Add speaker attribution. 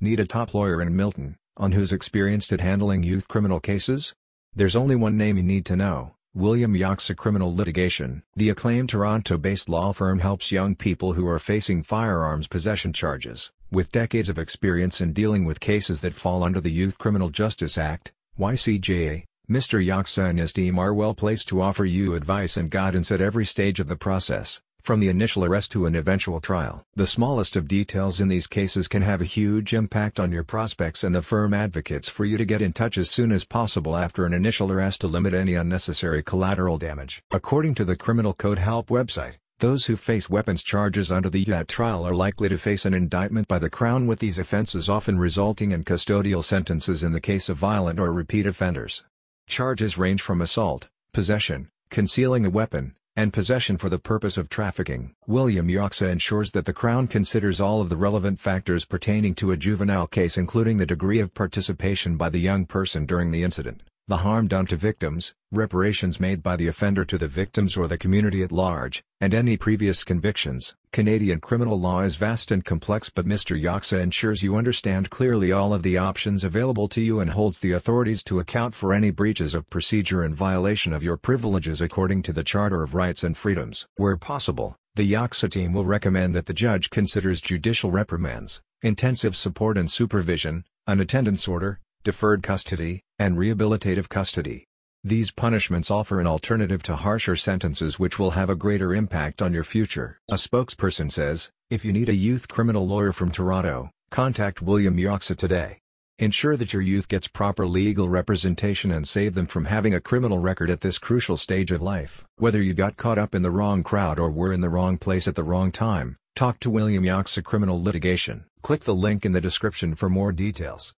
Speaker 1: Need a top lawyer in Milton, on who's experienced at handling youth criminal cases? There's only one name you need to know, William Yoxa Criminal Litigation. The acclaimed Toronto-based law firm helps young people who are facing firearms possession charges, with decades of experience in dealing with cases that fall under the Youth Criminal Justice Act, YCJA. Mr. Yoxa and his team are well placed to offer you advice and guidance at every stage of the process from the initial arrest to an eventual trial. The smallest of details in these cases can have a huge impact on your prospects and the firm advocates for you to get in touch as soon as possible after an initial arrest to limit any unnecessary collateral damage. According to the Criminal Code Help website, those who face weapons charges under the YAT trial are likely to face an indictment by the Crown with these offenses often resulting in custodial sentences in the case of violent or repeat offenders. Charges range from assault, possession, concealing a weapon, and possession for the purpose of trafficking. William Yoxa ensures that the Crown considers all of the relevant factors pertaining to a juvenile case including the degree of participation by the young person during the incident, the harm done to victims, reparations made by the offender to the victims or the community at large, and any previous convictions. Canadian criminal law is vast and complex but Mr. Yoxa ensures you understand clearly all of the options available to you and holds the authorities to account for any breaches of procedure and violation of your privileges according to the Charter of Rights and Freedoms. Where possible, the Yoxa team will recommend that the judge considers judicial reprimands, intensive support and supervision, an attendance order, deferred custody, and rehabilitative custody. These punishments offer an alternative to harsher sentences which will have a greater impact on your future. A spokesperson says, if you need a youth criminal lawyer from Toronto, contact William Yoxa today. Ensure that your youth gets proper legal representation and save them from having a criminal record at this crucial stage of life. Whether you got caught up in the wrong crowd or were in the wrong place at the wrong time, talk to William Yoxa Criminal Litigation. Click the link in the description for more details.